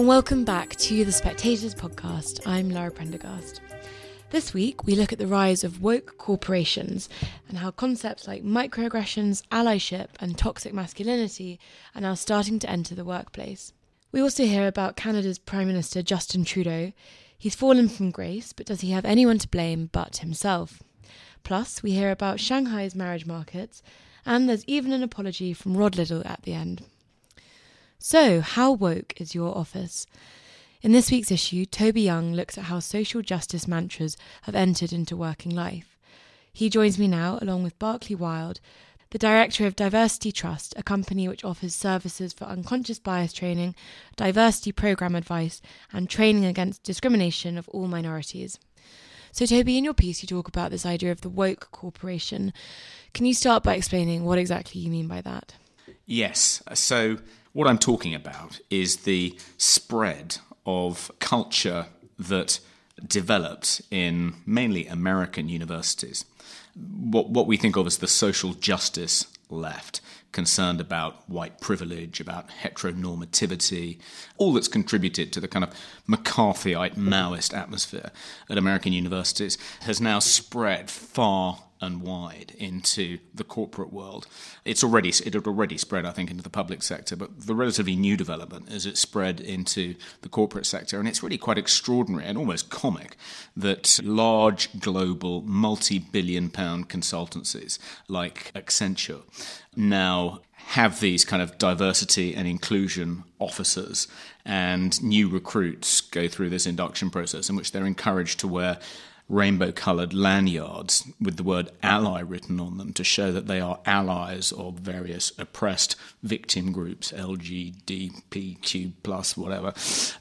and welcome back to the Spectators podcast. I'm Lara Prendergast. This week, we look at the rise of woke corporations and how concepts like microaggressions, allyship, and toxic masculinity are now starting to enter the workplace. We also hear about Canada's Prime Minister Justin Trudeau. He's fallen from grace, but does he have anyone to blame but himself? Plus, we hear about Shanghai's marriage markets, and there's even an apology from Rod Liddle at the end. So, how woke is your office? In this week's issue, Toby Young looks at how social justice mantras have entered into working life. He joins me now, along with Berkeley Wilde, the director of Diversity Trust, a company which offers services for unconscious bias training, diversity program advice, and training against discrimination of all minorities. So, Toby, in your piece, you talk about this idea of the woke corporation. Can you start by explaining what exactly you mean by that? Yes. So, what I'm talking about is the spread of culture that developed in mainly American universities. What, what we think of as the social justice left, concerned about white privilege, about heteronormativity, all that's contributed to the kind of McCarthyite Maoist atmosphere at American universities, has now spread far and wide into the corporate world. It's already it had already spread, I think, into the public sector, but the relatively new development is it spread into the corporate sector, and it's really quite extraordinary and almost comic that large global multi-billion-pound consultancies like Accenture now have these kind of diversity and inclusion officers and new recruits go through this induction process in which they're encouraged to wear rainbow coloured lanyards with the word ally written on them to show that they are allies of various oppressed victim groups, LGBTQ plus whatever,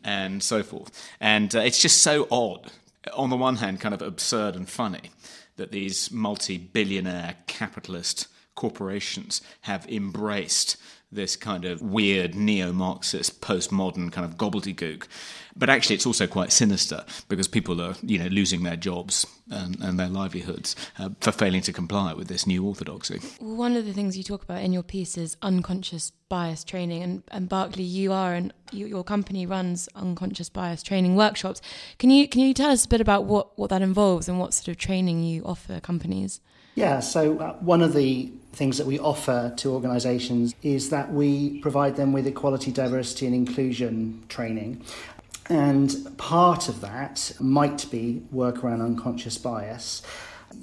and so forth. And uh, it's just so odd. On the one hand, kind of absurd and funny that these multi billionaire capitalist corporations have embraced this kind of weird neo Marxist postmodern kind of gobbledygook. But actually, it's also quite sinister because people are, you know, losing their jobs and, and their livelihoods uh, for failing to comply with this new orthodoxy. One of the things you talk about in your piece is unconscious bias training, and, and Berkeley, you are and you, your company runs unconscious bias training workshops. Can you can you tell us a bit about what, what that involves and what sort of training you offer companies? Yeah, so uh, one of the things that we offer to organisations is that we provide them with equality, diversity, and inclusion training. And part of that might be work around unconscious bias.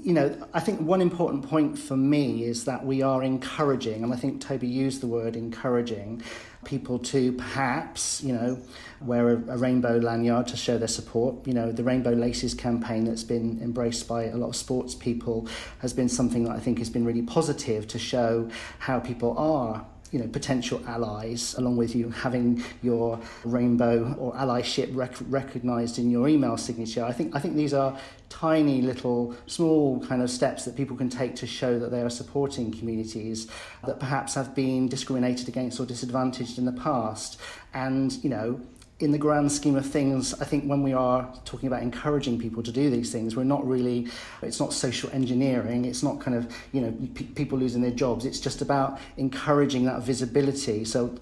You know, I think one important point for me is that we are encouraging, and I think Toby used the word encouraging, people to perhaps, you know, wear a, a, rainbow lanyard to show their support. You know, the Rainbow Laces campaign that's been embraced by a lot of sports people has been something that I think has been really positive to show how people are you know potential allies along with you having your rainbow or allyship rec- recognized in your email signature. I think i think these are tiny little small kind of steps that people can take to show that they are supporting communities that perhaps have been discriminated against or disadvantaged in the past. And you know in the grand scheme of things, I think when we are talking about encouraging people to do these things, we're not really, it's not social engineering, it's not kind of, you know, p- people losing their jobs, it's just about encouraging that visibility. So,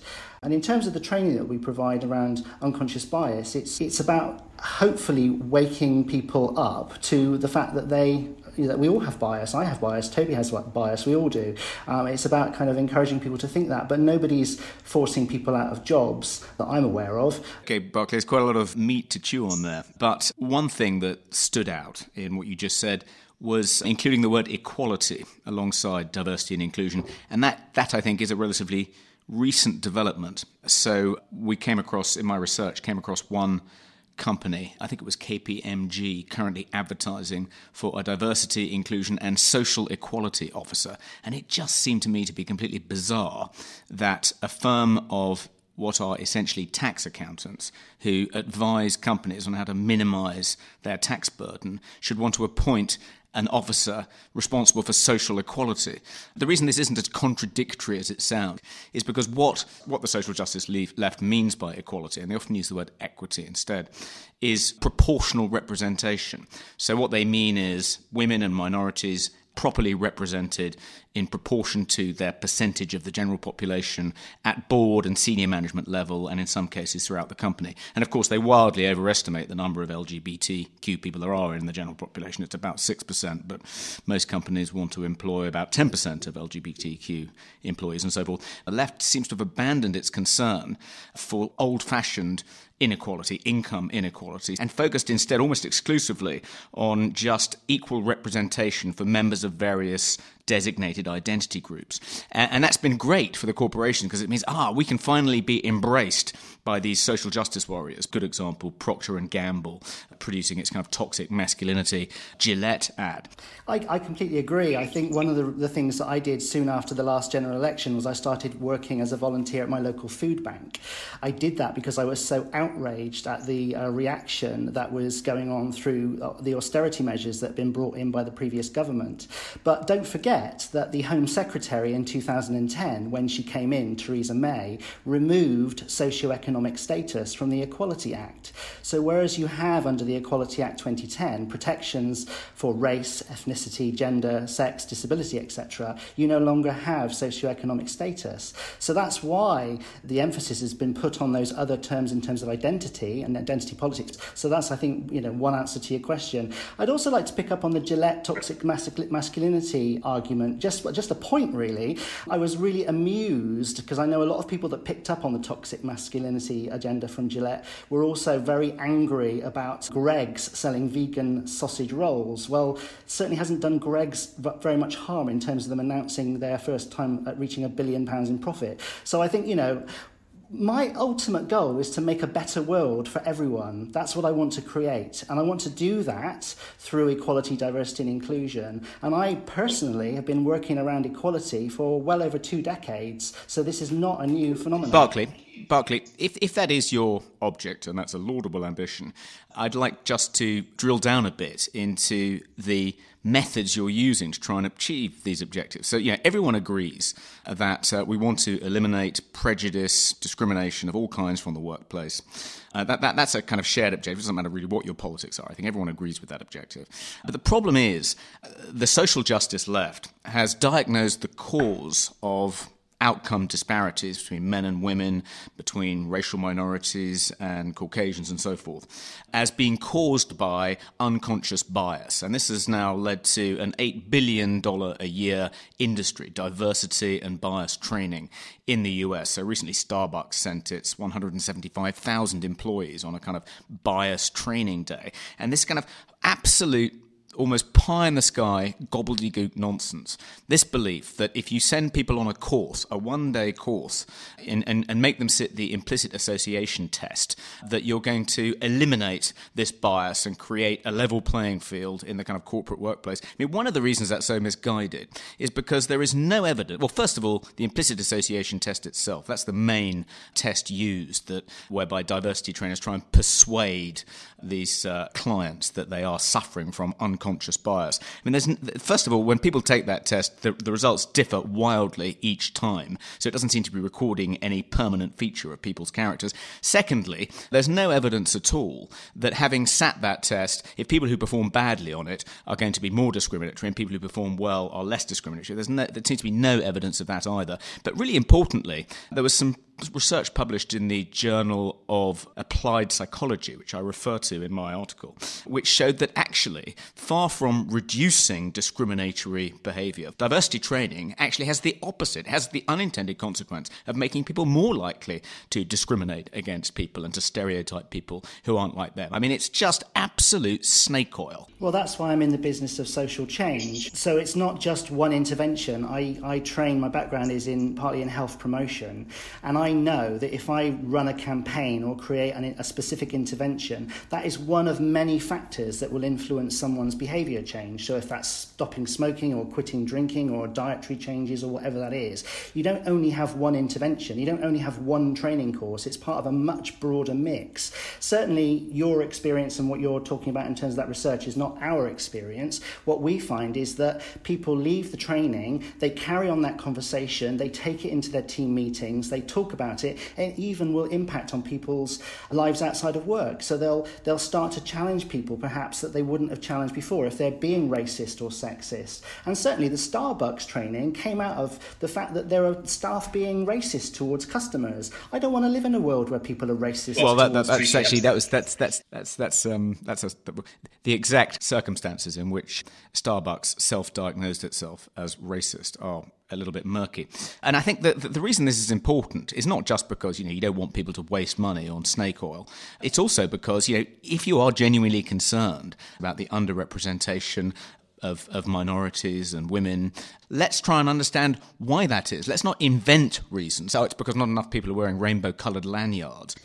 and in terms of the training that we provide around unconscious bias, it's, it's about hopefully waking people up to the fact that they that we all have bias. I have bias. Toby has bias. We all do. Um, it's about kind of encouraging people to think that, but nobody's forcing people out of jobs that I'm aware of. Okay, Berkeley, there's quite a lot of meat to chew on there. But one thing that stood out in what you just said was including the word equality alongside diversity and inclusion, and that that I think is a relatively recent development. So we came across in my research came across one company, I think it was KPMG, currently advertising for a diversity, inclusion, and social equality officer. And it just seemed to me to be completely bizarre that a firm of what are essentially tax accountants who advise companies on how to minimize their tax burden should want to appoint an officer responsible for social equality. The reason this isn't as contradictory as it sounds is because what, what the social justice left means by equality, and they often use the word equity instead, is proportional representation. So what they mean is women and minorities properly represented in proportion to their percentage of the general population at board and senior management level, and in some cases throughout the company. And of course, they wildly overestimate the number of LGBTQ people there are in the general population. It's about 6%, but most companies want to employ about 10% of LGBTQ employees and so forth. The left seems to have abandoned its concern for old fashioned inequality, income inequality, and focused instead almost exclusively on just equal representation for members of various designated identity groups. And, that's been great for the corporation because it means, ah, we can finally be embraced by these social justice warriors. Good example, Procter and Gamble producing its kind of toxic masculinity Gillette ad. I, I completely agree. I think one of the, the things that I did soon after the last general election was I started working as a volunteer at my local food bank. I did that because I was so outraged at the uh, reaction that was going on through uh, the austerity measures that had been brought in by the previous government. But don't forget that the Home Secretary in 2010, when she came in, Theresa May, removed socio-economic status from the Equality Act. So whereas you have under the Equality Act 2010 protections for race, ethnicity, gender, sex, disability, etc., you no longer have socio-economic status. So that's why the emphasis has been put on those other terms in terms of identity and identity politics. So that's, I think, you know, one answer to your question. I'd also like to pick up on the Gillette toxic masculinity argument. Just, just a point, really. I was really amused because I know a lot of people that picked up on the toxic masculinity agenda from Gillette were also very angry about Greggs selling vegan sausage rolls. Well, certainly hasn't done Greggs very much harm in terms of them announcing their first time at reaching a billion pounds in profit. So I think, you know, my ultimate goal is to make a better world for everyone. That's what I want to create. And I want to do that through equality, diversity, and inclusion. And I personally have been working around equality for well over two decades. So this is not a new phenomenon. Berkeley, Berkeley, if, if that is your object, and that's a laudable ambition, I'd like just to drill down a bit into the methods you're using to try and achieve these objectives. So, yeah, everyone agrees that uh, we want to eliminate prejudice, discrimination of all kinds from the workplace. Uh, that, that, that's a kind of shared objective. It doesn't matter really what your politics are. I think everyone agrees with that objective. But the problem is, uh, the social justice left has diagnosed the cause of outcome disparities between men and women, between racial minorities and Caucasians and so forth, as being caused by unconscious bias. And this has now led to an $8 billion a year industry, diversity and bias training in the US. So recently, Starbucks sent its 175,000 employees on a kind of bias training day. And this kind of absolute almost pie in the sky gobbledygook nonsense. This belief that if you send people on a course, a one day course, and, and, and make them sit the implicit association test, that you're going to eliminate this bias and create a level playing field in the kind of corporate workplace. I mean, one of the reasons that's so misguided is because there is no evidence. Well, first of all, the implicit association test itself, that's the main test used that whereby diversity trainers try and persuade these uh, clients that they are suffering from unconscious bias. I mean, there's first of all, when people take that test, the, the results differ wildly each time, so it doesn't seem to be recording any permanent feature of people's characters. Secondly, there's no evidence at all that having sat that test, if people who perform badly on it are going to be more discriminatory and people who perform well are less discriminatory. There's no, there seems to be no evidence of that either. But really importantly, there was some research published in the Journal of Applied Psychology, which I refer to in my article, which showed that actually, far from reducing discriminatory behavior, diversity training actually has the opposite, has the unintended consequence of making people more likely to discriminate against people and to stereotype people who aren't like them. I mean, it's just absolute snake oil. Well, that's why I'm in the business of social change. So it's not just one intervention. I, I train, my background is in partly in health promotion, and I I know that if I run a campaign or create an, a specific intervention, that is one of many factors that will influence someone's behaviour change. So if that's stopping smoking or quitting drinking or dietary changes or whatever that is, you don't only have one intervention, you don't only have one training course, it's part of a much broader mix. Certainly, your experience and what you're talking about in terms of that research is not our experience. What we find is that people leave the training, they carry on that conversation, they take it into their team meetings, they talk about it, it even will impact on people's lives outside of work. So they'll they'll start to challenge people perhaps that they wouldn't have challenged before if they're being racist or sexist. And certainly the Starbucks training came out of the fact that there are staff being racist towards customers. I don't want to live in a world where people are racist. Well, that, that, that's actually that was that's that's that's that's um that's a, the exact circumstances in which Starbucks self-diagnosed itself as racist are a little bit murky. And I think that the reason this is important is not just because you know you don't want people to waste money on snake oil. It's also because you know if you are genuinely concerned about the underrepresentation of, of minorities and women. Let's try and understand why that is. Let's not invent reasons. Oh, it's because not enough people are wearing rainbow coloured lanyards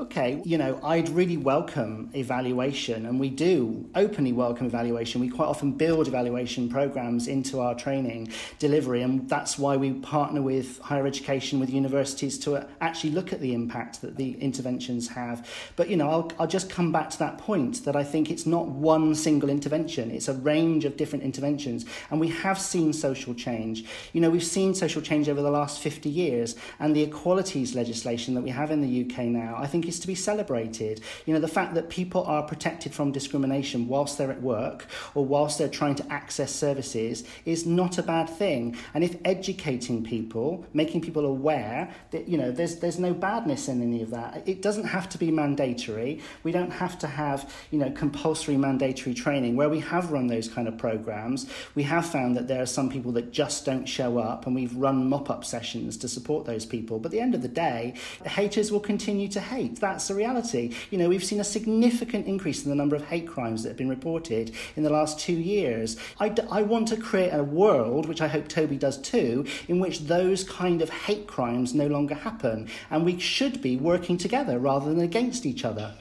okay, you know, I'd really welcome evaluation, and we do openly welcome evaluation. We quite often build evaluation programs into our training delivery, and that's why we partner with higher education, with universities to uh, actually look at the impact that the interventions have. But, you know, I'll, I'll just come back to that point that I think it's not one single intervention, it's a range of different interventions, and we have seen social change. You know, we've seen social change over the last 50 years, and the equalities legislation that we have in the UK now, I think is to be celebrated. You know, the fact that people are protected from discrimination whilst they're at work or whilst they're trying to access services is not a bad thing. And if educating people, making people aware that, you know, there's, there's no badness in any of that. It doesn't have to be mandatory. We don't have to have, you know, compulsory mandatory training. Where we have run those kind of programs, we have found that there are some people that just don't show up and we've run mop-up sessions to support those people. But at the end of the day, haters will continue to hate that's the reality. You know, we've seen a significant increase in the number of hate crimes that have been reported in the last two years. I, d- I want to create a world, which I hope Toby does too, in which those kind of hate crimes no longer happen. And we should be working together rather than against each other.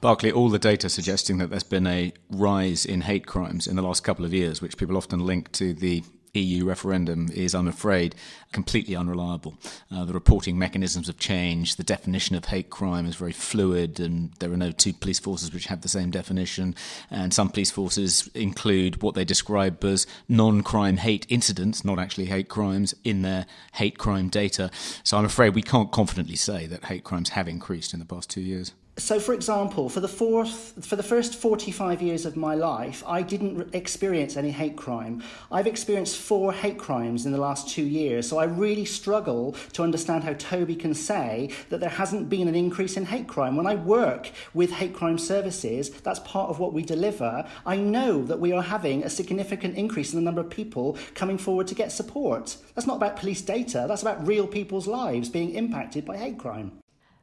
Berkeley, all the data suggesting that there's been a rise in hate crimes in the last couple of years, which people often link to the EU referendum is, I'm afraid, completely unreliable. Uh, the reporting mechanisms have changed. The definition of hate crime is very fluid, and there are no two police forces which have the same definition. And some police forces include what they describe as non crime hate incidents, not actually hate crimes, in their hate crime data. So I'm afraid we can't confidently say that hate crimes have increased in the past two years so for example for the fourth for the first 45 years of my life i didn't experience any hate crime. I've experienced four hate crimes in the last 2 years so i really struggle to understand how toby can say that there hasn't been an increase in hate crime. When i work with hate crime services that's part of what we deliver. I know that we are having a significant increase in the number of people coming forward to get support. That's not about police data. That's about real people's lives being impacted by hate crime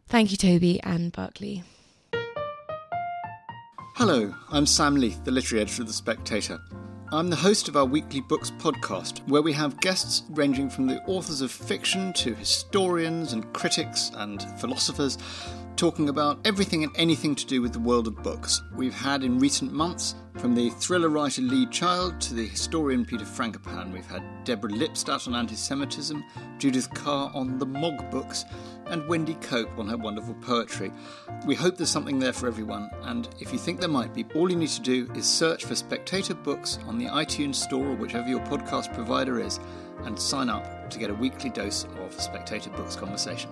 Thank you, Toby and Berkeley. Hello, I'm Sam Leith, the literary editor of The Spectator. I'm the host of our weekly books podcast, where we have guests ranging from the authors of fiction to historians and critics and philosophers talking about everything and anything to do with the world of books. We've had in recent months, from the thriller writer Lee Child to the historian Peter Frankopan, we've had Deborah Lipstadt on anti Semitism, Judith Kerr on the Mog books, and Wendy Cope on her wonderful poetry. We hope there's something there for everyone, and if you think there might be, all you need to do is search for Spectator Books on the iTunes Store or whichever your podcast provider is, and sign up to get a weekly dose of Spectator Books conversation.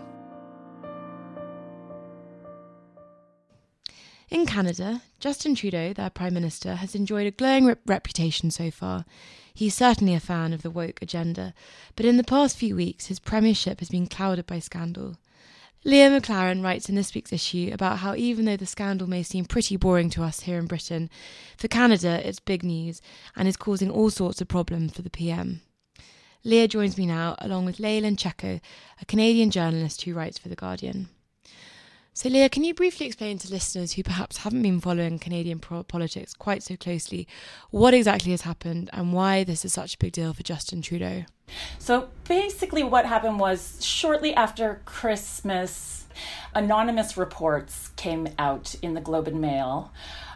In Canada, Justin Trudeau, their Prime Minister, has enjoyed a glowing rep- reputation so far. He's certainly a fan of the woke agenda, but in the past few weeks, his premiership has been clouded by scandal. Leah McLaren writes in this week's issue about how even though the scandal may seem pretty boring to us here in Britain, for Canada it's big news and is causing all sorts of problems for the PM. Leah joins me now, along with Leyland Cecco, a Canadian journalist who writes for The Guardian. So, Leah, can you briefly explain to listeners who perhaps haven't been following Canadian pro- politics quite so closely what exactly has happened and why this is such a big deal for Justin Trudeau? So, basically, what happened was shortly after Christmas, anonymous reports came out in the Globe and Mail,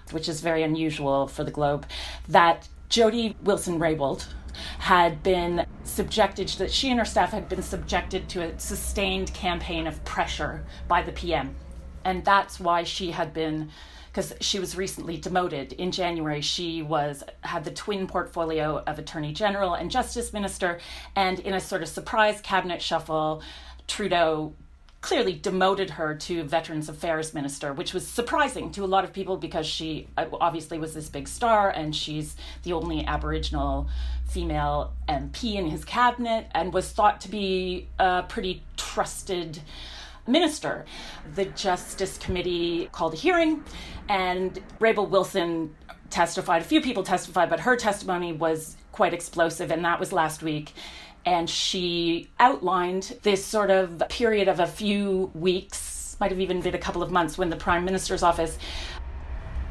which is very unusual for the Globe, that Jody Wilson Raybould, had been subjected, that she and her staff had been subjected to a sustained campaign of pressure by the PM and that's why she had been because she was recently demoted in January. She was had the twin portfolio of Attorney General and Justice Minister, and in a sort of surprise cabinet shuffle, Trudeau clearly demoted her to Veterans Affairs Minister, which was surprising to a lot of people because she uh, obviously was this big star and she's the only Aboriginal female MP in his cabinet and was thought to be a pretty trusted minister. The Justice Committee called a hearing and Raybould Wilson testified. A few people testified, but her testimony was quite explosive, and that was last week and she outlined this sort of period of a few weeks, might have even been a couple of months, when the Prime Minister's office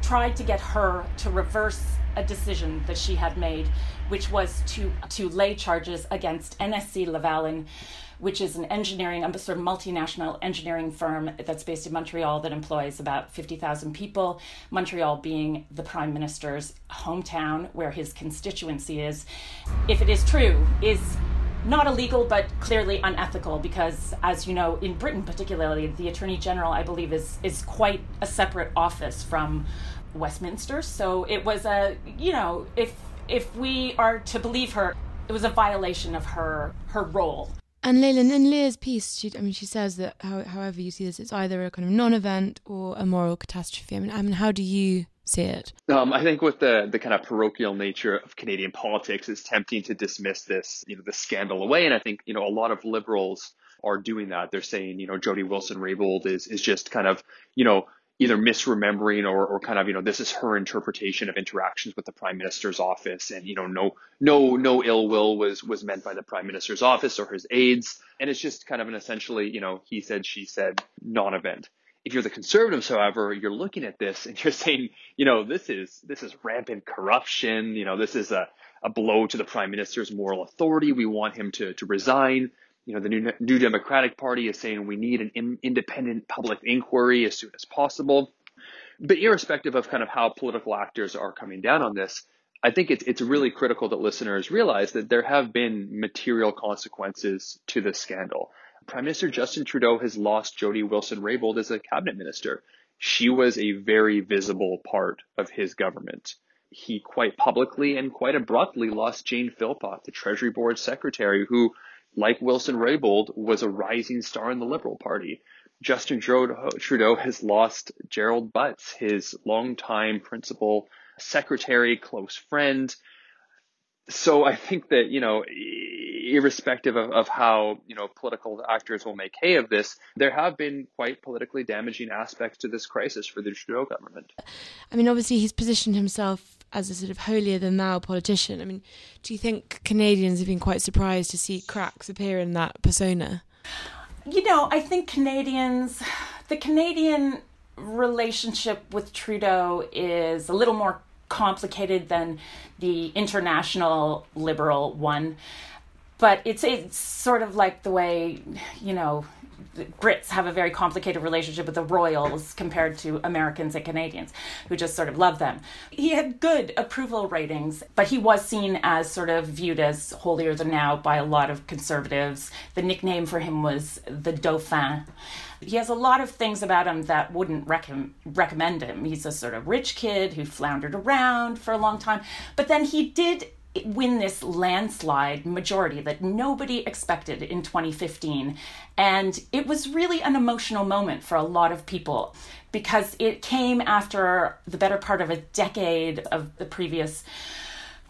tried to get her to reverse a decision that she had made, which was to, to lay charges against NSC Lavalin, which is an engineering, a sort of multinational engineering firm that's based in Montreal that employs about 50,000 people. Montreal being the Prime Minister's hometown, where his constituency is. If it is true, is not illegal, but clearly unethical because, as you know, in Britain particularly, the Attorney General, I believe, is, is quite a separate office from Westminster. So it was a, you know, if if we are to believe her, it was a violation of her her role. And Leyland, in Leah's piece, she, I mean, she says that how, however you see this, it's either a kind of non-event or a moral catastrophe. I mean, I mean, how do you see it? Um, I think with the the kind of parochial nature of Canadian politics, it's tempting to dismiss this, you know, the scandal away. And I think you know a lot of liberals are doing that. They're saying, you know, Jody Wilson Raybould is is just kind of, you know, either misremembering or, or kind of, you know, this is her interpretation of interactions with the prime minister's office. And, you know, no, no, no ill will was, was meant by the prime minister's office or his aides. And it's just kind of an essentially, you know, he said, she said non-event. If you're the conservatives, however, you're looking at this and you're saying, you know, this is this is rampant corruption. You know, this is a, a blow to the prime minister's moral authority. We want him to to resign. You know, the new, new Democratic Party is saying we need an in, independent public inquiry as soon as possible. But irrespective of kind of how political actors are coming down on this, I think it's it's really critical that listeners realize that there have been material consequences to this scandal. Prime Minister Justin Trudeau has lost Jody Wilson Raybould as a cabinet minister. She was a very visible part of his government. He quite publicly and quite abruptly lost Jane Philpott, the Treasury Board secretary, who, like Wilson Raybould, was a rising star in the Liberal Party. Justin Trudeau has lost Gerald Butts, his longtime principal secretary, close friend. So I think that, you know, irrespective of, of how you know political actors will make hay of this, there have been quite politically damaging aspects to this crisis for the Trudeau government. I mean, obviously, he's positioned himself as a sort of holier than thou politician. I mean, do you think Canadians have been quite surprised to see cracks appear in that persona? You know, I think Canadians, the Canadian relationship with Trudeau is a little more complicated than the international liberal one. But it's it's sort of like the way you know Brits have a very complicated relationship with the royals compared to Americans and Canadians who just sort of love them. He had good approval ratings, but he was seen as sort of viewed as holier than now by a lot of conservatives. The nickname for him was the Dauphin. He has a lot of things about him that wouldn't rec- recommend him. He's a sort of rich kid who floundered around for a long time, but then he did win this landslide majority that nobody expected in 2015. And it was really an emotional moment for a lot of people because it came after the better part of a decade of the previous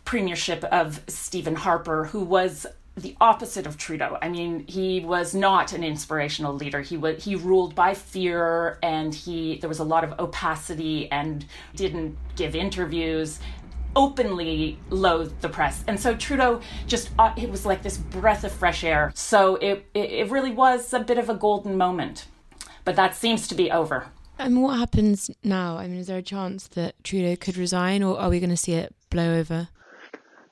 premiership of Stephen Harper, who was the opposite of Trudeau. I mean, he was not an inspirational leader. He was he ruled by fear and he there was a lot of opacity and didn't give interviews openly loathed the press. And so Trudeau just, uh, it was like this breath of fresh air. So it, it, it really was a bit of a golden moment. But that seems to be over. And what happens now? I mean, is there a chance that Trudeau could resign or are we going to see it blow over?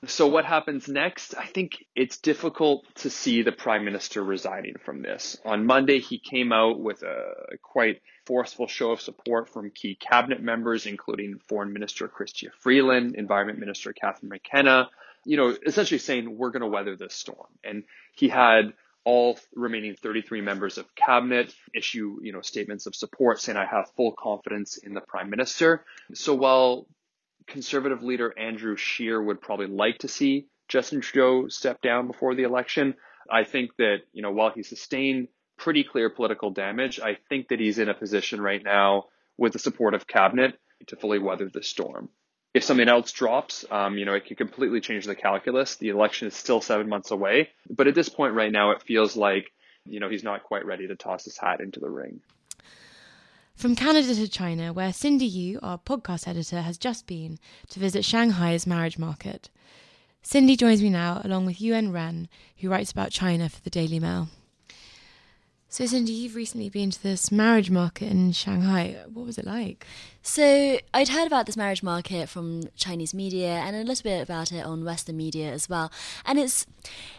So, what happens next? I think it's difficult to see the prime minister resigning from this. On Monday, he came out with a quite forceful show of support from key cabinet members, including Foreign Minister Chrystia Freeland, Environment Minister Catherine McKenna, you know, essentially saying we're going to weather this storm. And he had all remaining 33 members of cabinet issue, you know, statements of support saying I have full confidence in the prime minister. So while conservative leader Andrew Scheer would probably like to see Justin Trudeau step down before the election. I think that, you know, while he sustained pretty clear political damage. I think that he's in a position right now with the support of cabinet to fully weather the storm. If something else drops, um, you know, it could completely change the calculus. The election is still seven months away, but at this point right now, it feels like, you know, he's not quite ready to toss his hat into the ring. From Canada to China, where Cindy Yu, our podcast editor, has just been to visit Shanghai's marriage market. Cindy joins me now, along with Yuan Ren, who writes about China for the Daily Mail. So, Cindy, you've recently been to this marriage market in Shanghai. What was it like? So, I'd heard about this marriage market from Chinese media and a little bit about it on Western media as well. And it's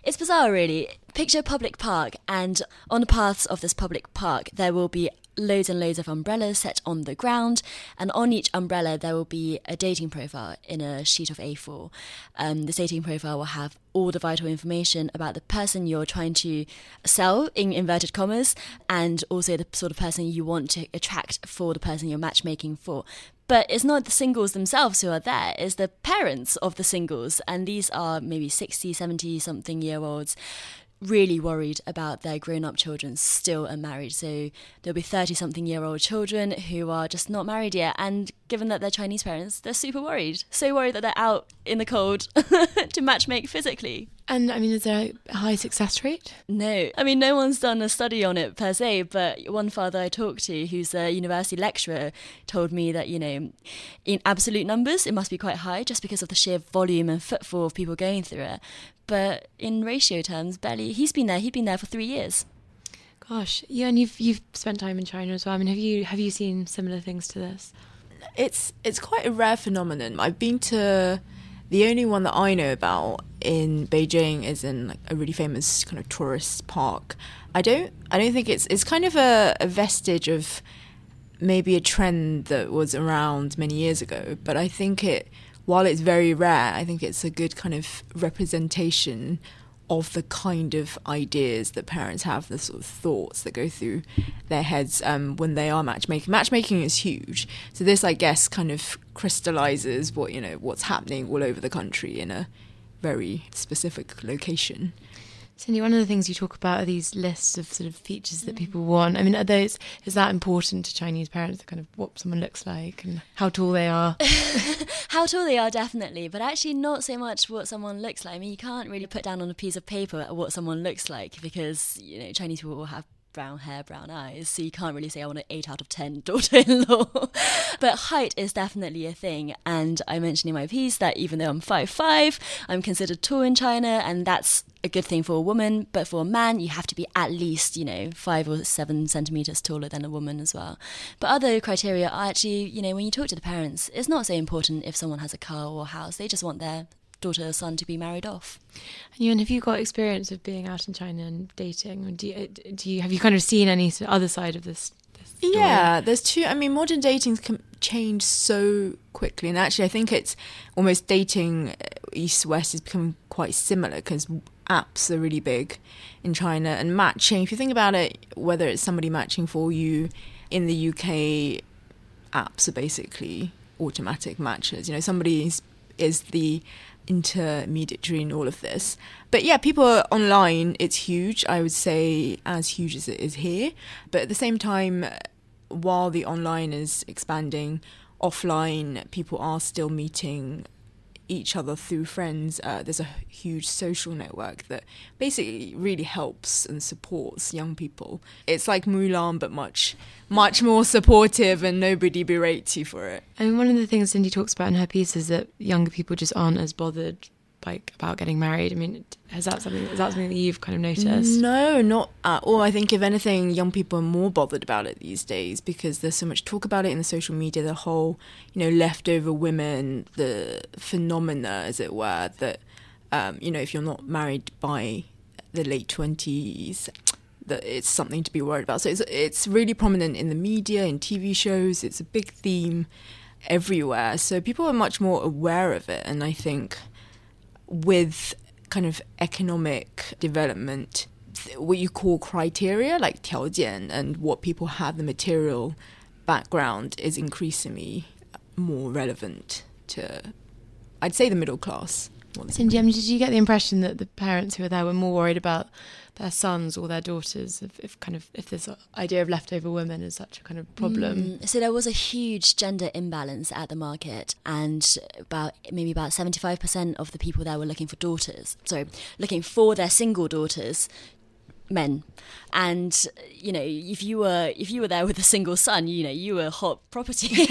it's bizarre, really. Picture a public park, and on the paths of this public park, there will be loads and loads of umbrellas set on the ground, and on each umbrella there will be a dating profile in a sheet of A4. Um, this dating profile will have all the vital information about the person you're trying to sell, in inverted commas, and also the sort of person you want to attract for the person you're matchmaking for. But it's not the singles themselves who are there, it's the parents of the singles. And these are maybe 60, 70 something year olds really worried about their grown up children still unmarried. So there'll be 30 something year old children who are just not married yet. And given that they're Chinese parents, they're super worried. So worried that they're out in the cold to matchmake physically. And I mean, is there a high success rate? No. I mean, no one's done a study on it per se, but one father I talked to, who's a university lecturer, told me that, you know, in absolute numbers, it must be quite high just because of the sheer volume and footfall of people going through it. But in ratio terms, barely. He's been there, he'd been there for three years. Gosh, yeah, and you've you've spent time in China as well. I mean, have you have you seen similar things to this? It's it's quite a rare phenomenon. I've been to the only one that I know about in Beijing is in like a really famous kind of tourist park. I don't I don't think it's it's kind of a, a vestige of maybe a trend that was around many years ago, but I think it while it's very rare, I think it's a good kind of representation of the kind of ideas that parents have, the sort of thoughts that go through their heads um, when they are matchmaking. Matchmaking is huge, so this, I guess, kind of crystallizes what you know what's happening all over the country in a very specific location. Cindy, one of the things you talk about are these lists of sort of features that people mm. want. I mean, are those is that important to Chinese parents, kind of what someone looks like and how tall they are? how tall they are, definitely, but actually not so much what someone looks like. I mean, you can't really put down on a piece of paper what someone looks like because you know Chinese people will have brown hair, brown eyes, so you can't really say I want an 8 out of 10 daughter in law. but height is definitely a thing, and I mentioned in my piece that even though I'm 5'5, I'm considered tall in China, and that's a good thing for a woman, but for a man, you have to be at least, you know, 5 or 7 centimetres taller than a woman as well. But other criteria are actually, you know, when you talk to the parents, it's not so important if someone has a car or a house, they just want their daughter or son to be married off. And you and have you got experience of being out in China and dating? Do you, do you have you kind of seen any other side of this? this yeah, there's two. I mean, modern dating can change so quickly, and actually, I think it's almost dating uh, east west is becoming quite similar because apps are really big in China and matching. If you think about it, whether it's somebody matching for you in the UK, apps are basically automatic matches. You know, somebody is the intermediary in all of this. But yeah, people are online, it's huge. I would say as huge as it is here. But at the same time, while the online is expanding, offline people are still meeting each other through friends. Uh, there's a huge social network that basically really helps and supports young people. It's like Mulan, but much, much more supportive, and nobody berates you for it. I mean, one of the things Cindy talks about in her piece is that younger people just aren't as bothered like about getting married? I mean, has that something is that something that you've kind of noticed? No, not at all. I think if anything, young people are more bothered about it these days because there's so much talk about it in the social media. The whole, you know, leftover women, the phenomena, as it were, that um, you know, if you're not married by the late twenties, that it's something to be worried about. So it's it's really prominent in the media, in TV shows. It's a big theme everywhere. So people are much more aware of it, and I think with kind of economic development, what you call criteria like 条件 and what people have the material background is increasingly more relevant to, I'd say, the middle class. Cindy, did you get the impression that the parents who were there were more worried about their sons or their daughters, if, if kind of if this idea of leftover women is such a kind of problem? Mm, so there was a huge gender imbalance at the market, and about maybe about seventy five percent of the people there were looking for daughters. So looking for their single daughters men and you know if you were if you were there with a single son you know you were hot property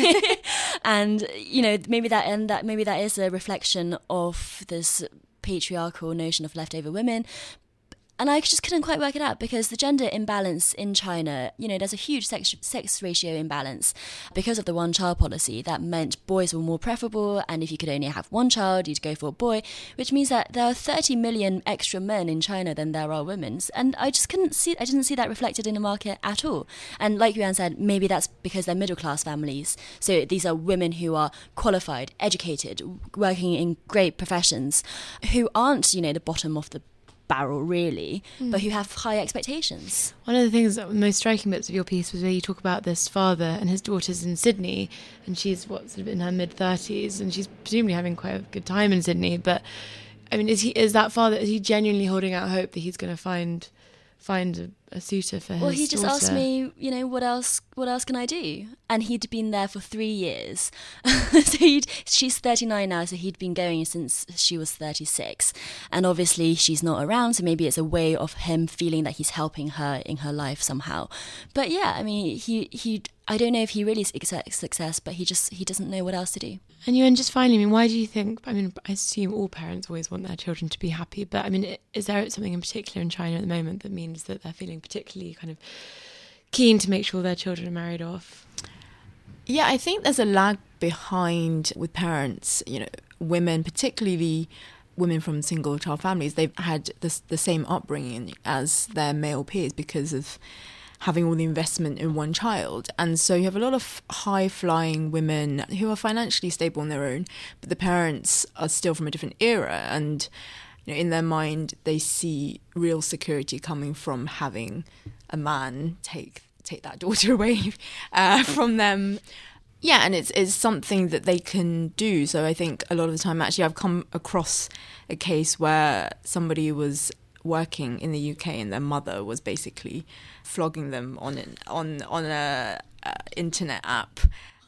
and you know maybe that and that maybe that is a reflection of this patriarchal notion of leftover women and I just couldn't quite work it out because the gender imbalance in China, you know, there's a huge sex, sex ratio imbalance because of the one child policy. That meant boys were more preferable, and if you could only have one child, you'd go for a boy, which means that there are 30 million extra men in China than there are women. And I just couldn't see, I didn't see that reflected in the market at all. And like Yuan said, maybe that's because they're middle class families. So these are women who are qualified, educated, working in great professions, who aren't, you know, the bottom of the barrel really, mm. but who have high expectations. One of the things that most striking bits of your piece was where you talk about this father and his daughter's in Sydney, and she's what sort of in her mid thirties, and she's presumably having quite a good time in Sydney. But I mean, is he is that father? Is he genuinely holding out hope that he's going to find find a, a suitor for his Well, he just daughter. asked me, you know, what else what else can I do? And he'd been there for 3 years. so he'd she's 39 now, so he'd been going since she was 36. And obviously she's not around, so maybe it's a way of him feeling that he's helping her in her life somehow. But yeah, I mean, he he I don't know if he really expects success, but he just he doesn't know what else to do. And you, and just finally, I mean, why do you think? I mean, I assume all parents always want their children to be happy, but I mean, is there something in particular in China at the moment that means that they're feeling particularly kind of keen to make sure their children are married off? Yeah, I think there's a lag behind with parents. You know, women, particularly women from single child families, they've had the the same upbringing as their male peers because of having all the investment in one child. And so you have a lot of high flying women who are financially stable on their own, but the parents are still from a different era. And you know, in their mind, they see real security coming from having a man take take that daughter away uh, from them. Yeah, and it's it's something that they can do. So I think a lot of the time, actually, I've come across a case where somebody was working in the UK and their mother was basically flogging them on an, on on a uh, internet app.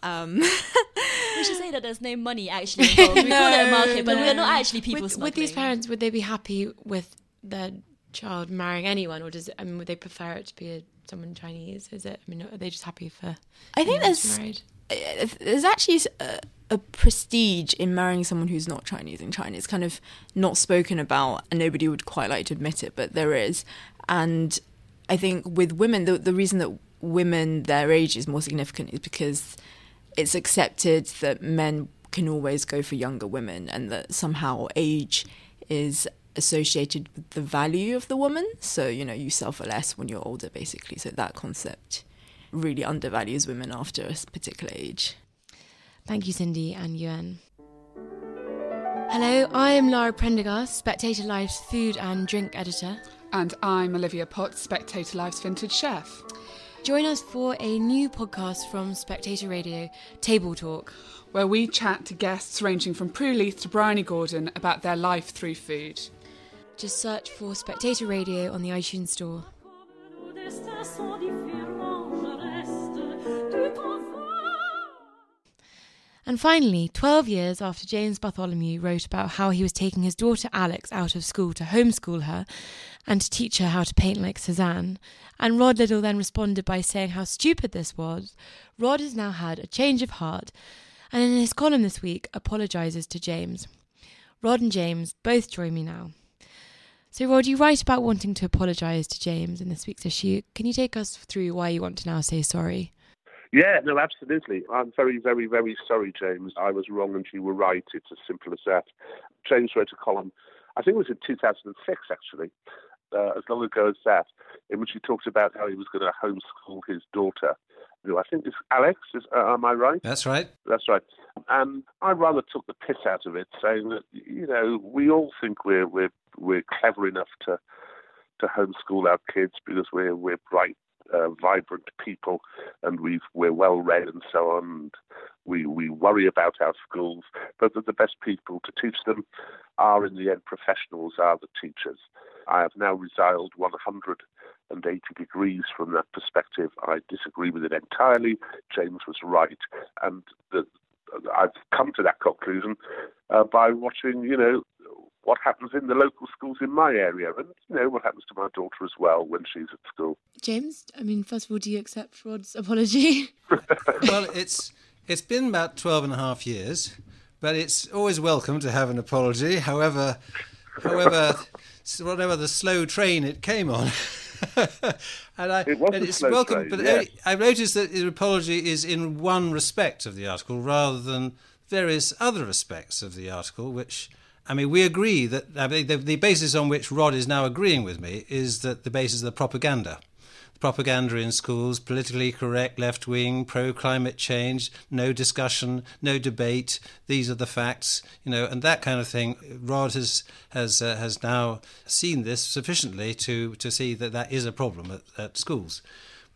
Um, we should say that there's no money actually involved. We no, call it a market, but no. we're not actually people with. With these parents, would they be happy with their child marrying anyone, or does it, I mean, would they prefer it to be a, someone Chinese? Is it? I mean, are they just happy for? I think there's uh, there's actually a, a, prestige in marrying someone who's not Chinese in China. It's kind of not spoken about, and nobody would quite like to admit it, but there is. And I think with women, the, the reason that women their age is more significant is because it's accepted that men can always go for younger women, and that somehow age is associated with the value of the woman. So, you know, you suffer less when you're older, basically. So, that concept really undervalues women after a particular age. Thank you, Cindy and Yuan. Hello, I am Lara Prendergast, Spectator Life's food and drink editor. And I'm Olivia Potts, Spectator Life's vintage chef. Join us for a new podcast from Spectator Radio, Table Talk, where we chat to guests ranging from Prue Leith to Bryony Gordon about their life through food. Just search for Spectator Radio on the iTunes Store. And finally, 12 years after James Bartholomew wrote about how he was taking his daughter Alex out of school to homeschool her and to teach her how to paint like Cezanne, and Rod Liddle then responded by saying how stupid this was, Rod has now had a change of heart and in his column this week apologises to James. Rod and James both join me now. So, Rod, you write about wanting to apologise to James in this week's issue. Can you take us through why you want to now say sorry? Yeah, no, absolutely. I'm very, very, very sorry, James. I was wrong and you were right. It's as simple as that. James wrote a column, I think it was in 2006, actually, uh, as long ago as that, in which he talked about how he was going to homeschool his daughter. Who I think it's Alex. Is, uh, am I right? That's right. That's right. And I rather took the piss out of it, saying that you know we all think we're we're we're clever enough to to homeschool our kids because we're we're bright uh, vibrant people, and we we're well read and so on. And we we worry about our schools, but that the best people to teach them are in the end professionals, are the teachers. I have now resiled 180 degrees from that perspective. I disagree with it entirely. James was right, and the, I've come to that conclusion uh, by watching, you know, what happens in the local schools in my area and you know what happens to my daughter as well when she's at school. James i mean first of all do you accept rod's apology? Well it's it's been about 12 and a half years but it's always welcome to have an apology however however whatever the slow train it came on. And I, it and it's welcome, train, but yes. I've noticed that the apology is in one respect of the article rather than various other aspects of the article, which I mean, we agree that I mean, the, the basis on which Rod is now agreeing with me is that the basis of the propaganda. The propaganda in schools, politically correct, left wing, pro climate change, no discussion, no debate. These are the facts, you know, and that kind of thing. Rod has has uh, has now seen this sufficiently to to see that that is a problem at, at schools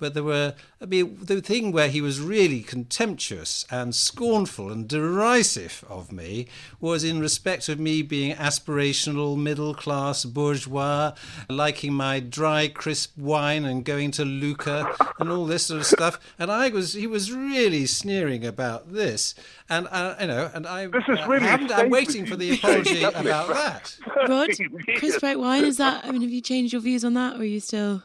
but there were, I mean, the thing where he was really contemptuous and scornful and derisive of me was in respect of me being aspirational, middle class, bourgeois, liking my dry, crisp wine and going to Lucca and all this sort of stuff. And I was, he was really sneering about this. And, uh, you know, and I, this is really uh, I'm waiting for the apology about that. Rod, crisp white wine, is that, I mean, have you changed your views on that or are you still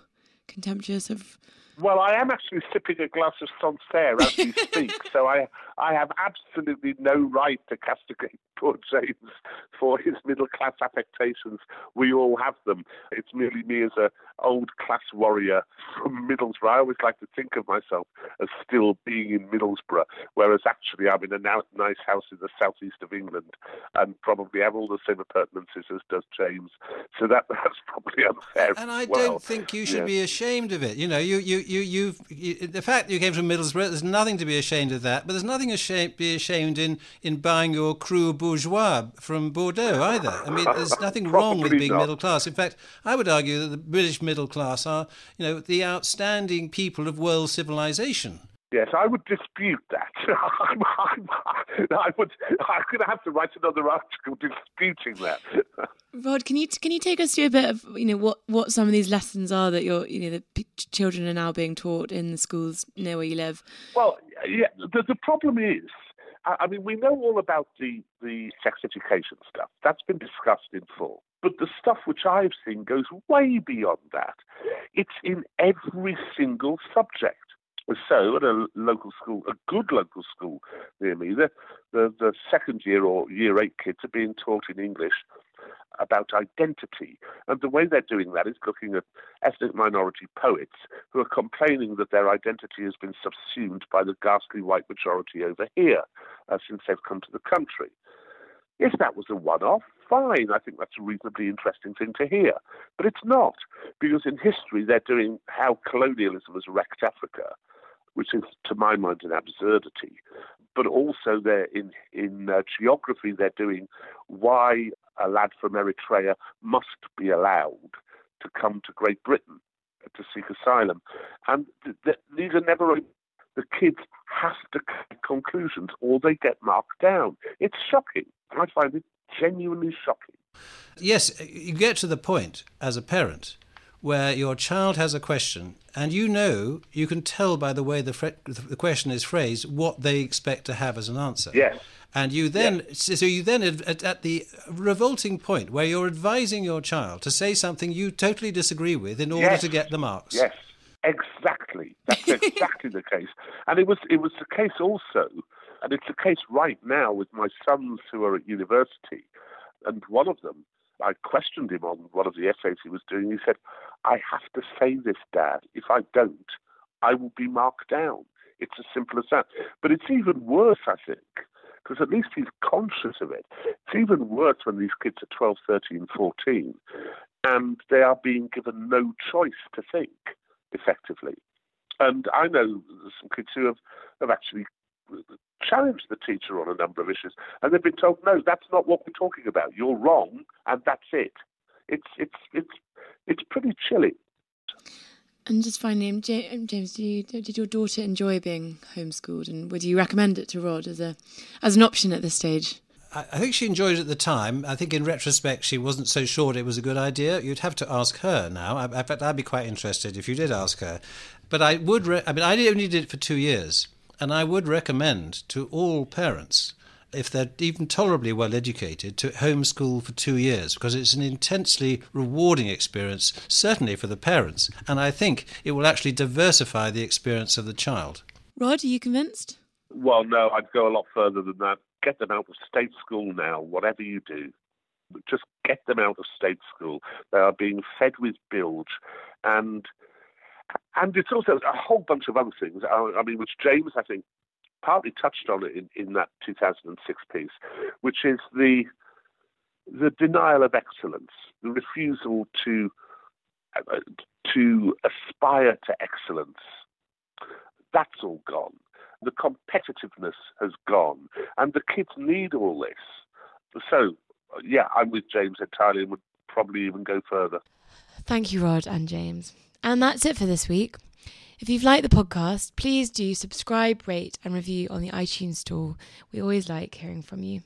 contemptuous of well, I am actually sipping a glass of Sancerre as we speak, so I I have absolutely no right to castigate poor James for his middle class affectations. We all have them. It's merely me as a old class warrior from Middlesbrough. I always like to think of myself as still being in Middlesbrough, whereas actually I'm in a nice house in the southeast of England and probably have all the same appurtenances as does James. So that that's probably unfair. And I well. don't think you should yeah. be ashamed of it. You know, you you you you've you, the fact that you came from Middlesbrough. There's nothing to be ashamed of that. But there's nothing ashamed, be ashamed in in buying your Cru Bourgeois from Bordeaux either. I mean, there's nothing wrong with being not. middle class. In fact, I would argue that the British middle class are, you know, the outstanding people of world civilization. Yes, I would dispute that. I'm, I'm, I would. I'm going to have to write another article disputing that. Rod, can you can you take us through a bit of you know what, what some of these lessons are that your you know the p- children are now being taught in the schools near where you live? Well, yeah. The, the problem is, I mean, we know all about the the sex education stuff. That's been discussed in full. But the stuff which I've seen goes way beyond that. It's in every single subject. So, at a local school, a good local school near me, the, the, the second year or year eight kids are being taught in English about identity. And the way they're doing that is looking at ethnic minority poets who are complaining that their identity has been subsumed by the ghastly white majority over here uh, since they've come to the country. If that was a one off, fine. I think that's a reasonably interesting thing to hear. But it's not, because in history they're doing how colonialism has wrecked Africa, which is, to my mind, an absurdity. But also, they're in in uh, geography, they're doing why a lad from Eritrea must be allowed to come to Great Britain to seek asylum, and th- th- these are never. The kids have to conclusions, or they get marked down. It's shocking. I find it genuinely shocking. Yes, you get to the point as a parent where your child has a question and you know, you can tell by the way the, fre- the question is phrased what they expect to have as an answer. Yes. And you then, yes. so you then, at, at, the revolting point where you're advising your child to say something you totally disagree with in order yes. to get the marks. Yes, exactly. That's exactly the case. And it was, it was the case also, and it's the case right now with my sons who are at university. And one of them, I questioned him on one of the essays he was doing. He said, I have to say this, Dad. If I don't, I will be marked down. It's as simple as that. But it's even worse, I think, because at least he's conscious of it. It's even worse when these kids are 12, 13, 14, and they are being given no choice to think effectively. And I know some kids who have, have actually challenged the teacher on a number of issues, and they've been told, "No, that's not what we're talking about. You're wrong, and that's it." It's it's it's it's pretty chilling. And just finally, um, um, James, did, you, did your daughter enjoy being homeschooled, and would you recommend it to Rod as a as an option at this stage? I think she enjoyed it at the time. I think in retrospect, she wasn't so sure it was a good idea. You'd have to ask her now. In fact, I'd be quite interested if you did ask her. But I would, re- I mean, I only did it for two years, and I would recommend to all parents if they're even tolerably well educated, to homeschool for two years because it's an intensely rewarding experience, certainly for the parents. And I think it will actually diversify the experience of the child. Rod, are you convinced? Well, no, I'd go a lot further than that. Get them out of state school now, whatever you do. Just get them out of state school. They are being fed with bilge. And and it's also a whole bunch of other things. I mean, which James, I think, partly touched on it in, in that 2006 piece, which is the the denial of excellence, the refusal to uh, to aspire to excellence. That's all gone. The competitiveness has gone, and the kids need all this. So, yeah, I'm with James entirely, and would probably even go further. Thank you, Rod and James. And that's it for this week. If you've liked the podcast, please do subscribe, rate, and review on the iTunes Store. We always like hearing from you.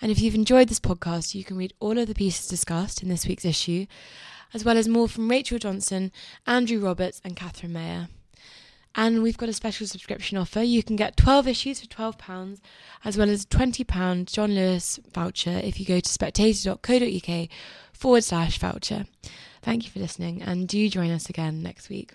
And if you've enjoyed this podcast, you can read all of the pieces discussed in this week's issue, as well as more from Rachel Johnson, Andrew Roberts, and Catherine Mayer. And we've got a special subscription offer. You can get 12 issues for £12, as well as a £20 John Lewis voucher if you go to spectator.co.uk forward slash voucher. Thank you for listening, and do join us again next week.